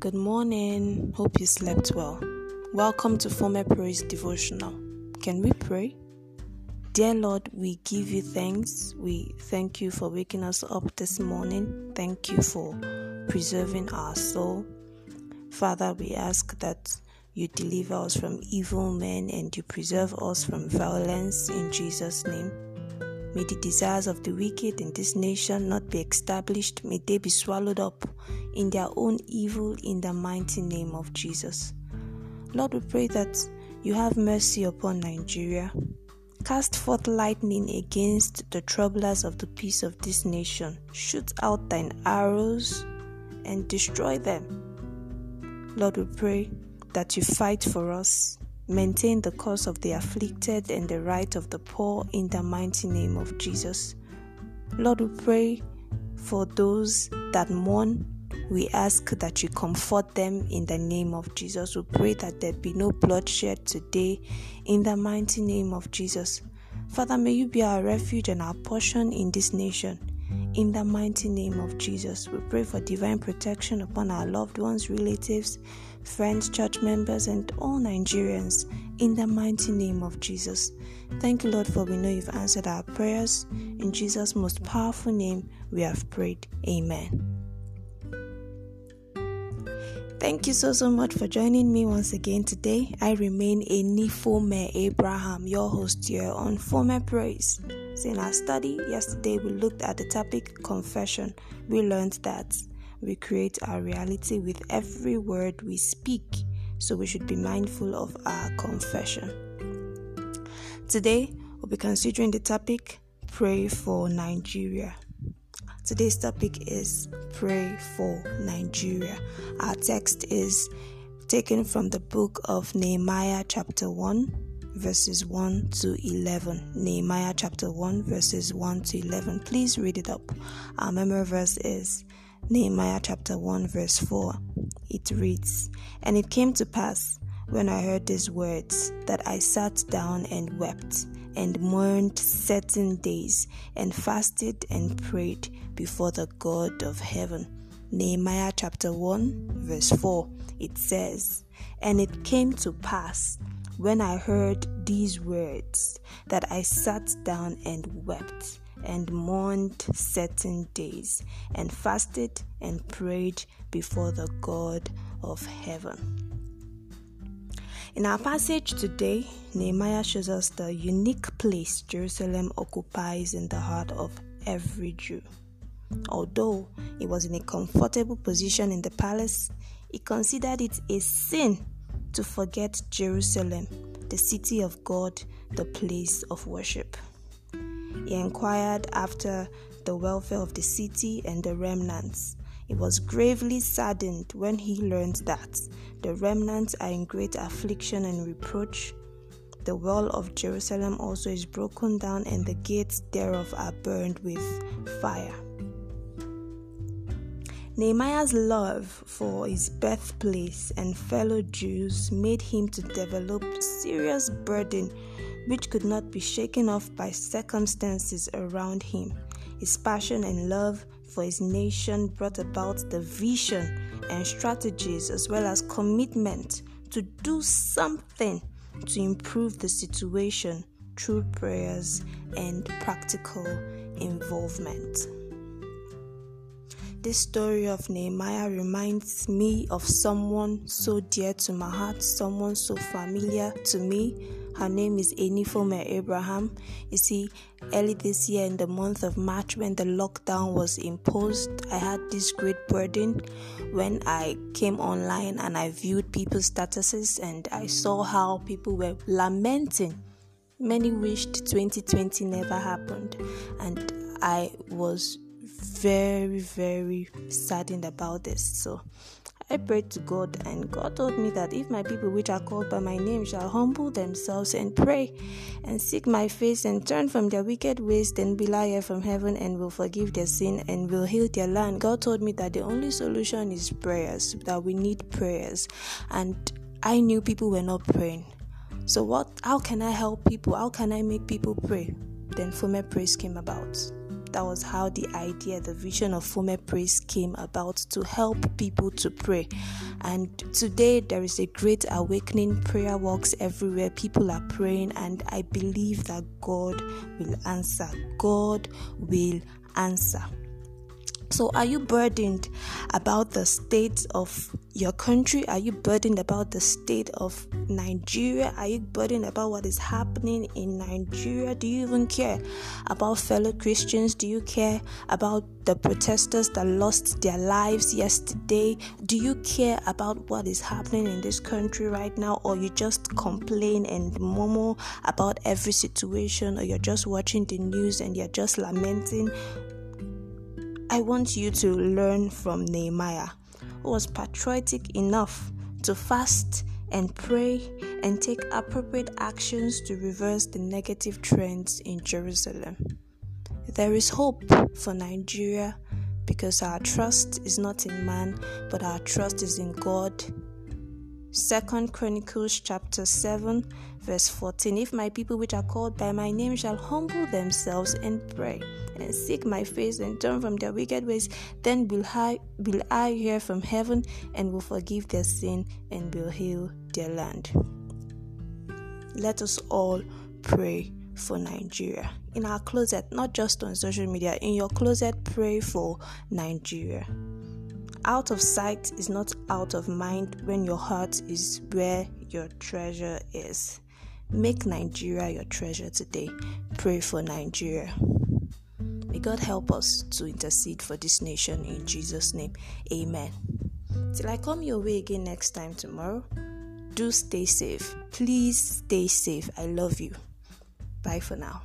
Good morning. Hope you slept well. Welcome to Fome Praise Devotional. Can we pray? Dear Lord, we give you thanks. We thank you for waking us up this morning. Thank you for preserving our soul. Father, we ask that you deliver us from evil men and you preserve us from violence in Jesus' name. May the desires of the wicked in this nation not be established. May they be swallowed up in their own evil in the mighty name of Jesus. Lord, we pray that you have mercy upon Nigeria. Cast forth lightning against the troublers of the peace of this nation. Shoot out thine arrows and destroy them. Lord, we pray that you fight for us maintain the cause of the afflicted and the right of the poor in the mighty name of Jesus. Lord, we pray for those that mourn. We ask that you comfort them in the name of Jesus. We pray that there be no bloodshed today in the mighty name of Jesus. Father, may you be our refuge and our portion in this nation. In the mighty name of Jesus, we pray for divine protection upon our loved ones, relatives, friends, church members, and all Nigerians. In the mighty name of Jesus. Thank you, Lord, for we know you've answered our prayers. In Jesus' most powerful name, we have prayed. Amen. Thank you so, so much for joining me once again today. I remain Enifome Abraham, your host here on Fome Praise. So, in our study yesterday, we looked at the topic confession. We learned that we create our reality with every word we speak, so we should be mindful of our confession. Today, we'll be considering the topic Pray for Nigeria. Today's topic is Pray for Nigeria. Our text is taken from the book of Nehemiah, chapter 1, verses 1 to 11. Nehemiah, chapter 1, verses 1 to 11. Please read it up. Our memory verse is Nehemiah, chapter 1, verse 4. It reads And it came to pass when I heard these words that I sat down and wept and mourned certain days and fasted and prayed before the God of heaven. Nehemiah chapter 1, verse 4, it says, And it came to pass when I heard these words that I sat down and wept and mourned certain days and fasted and prayed before the God of heaven. In our passage today, Nehemiah shows us the unique place Jerusalem occupies in the heart of every Jew. Although he was in a comfortable position in the palace, he considered it a sin to forget Jerusalem, the city of God, the place of worship. He inquired after the welfare of the city and the remnants. He was gravely saddened when he learned that the remnants are in great affliction and reproach. The wall of Jerusalem also is broken down, and the gates thereof are burned with fire. Nehemiah's love for his birthplace and fellow Jews made him to develop serious burden which could not be shaken off by circumstances around him. His passion and love for his nation brought about the vision and strategies as well as commitment to do something to improve the situation through prayers and practical involvement. This story of Nehemiah reminds me of someone so dear to my heart, someone so familiar to me. Her name is Enifome Abraham. You see, early this year in the month of March, when the lockdown was imposed, I had this great burden when I came online and I viewed people's statuses and I saw how people were lamenting. Many wished 2020 never happened, and I was very, very saddened about this. So I prayed to God, and God told me that if my people, which are called by my name, shall humble themselves and pray and seek my face and turn from their wicked ways, then will I hear from heaven and will forgive their sin and will heal their land. God told me that the only solution is prayers, that we need prayers. And I knew people were not praying. So what how can I help people? How can I make people pray? Then Fome Praise came about. That was how the idea, the vision of Fome Praise came about to help people to pray. And today there is a great awakening, prayer walks everywhere. People are praying, and I believe that God will answer. God will answer. So, are you burdened about the state of your country? Are you burdened about the state of Nigeria? Are you burdened about what is happening in Nigeria? Do you even care about fellow Christians? Do you care about the protesters that lost their lives yesterday? Do you care about what is happening in this country right now? Or you just complain and murmur about every situation? Or you're just watching the news and you're just lamenting? I want you to learn from Nehemiah, who was patriotic enough to fast and pray and take appropriate actions to reverse the negative trends in Jerusalem. There is hope for Nigeria because our trust is not in man, but our trust is in God Second Chronicles chapter 7 verse 14 If my people which are called by my name shall humble themselves and pray and seek my face and turn from their wicked ways then will I, will I hear from heaven and will forgive their sin and will heal their land. Let us all pray for Nigeria. In our closet, not just on social media, in your closet, pray for Nigeria. Out of sight is not out of mind when your heart is where your treasure is. Make Nigeria your treasure today. Pray for Nigeria. May God help us to intercede for this nation in Jesus' name. Amen. Till I come your way again next time tomorrow, do stay safe. Please stay safe. I love you. Bye for now.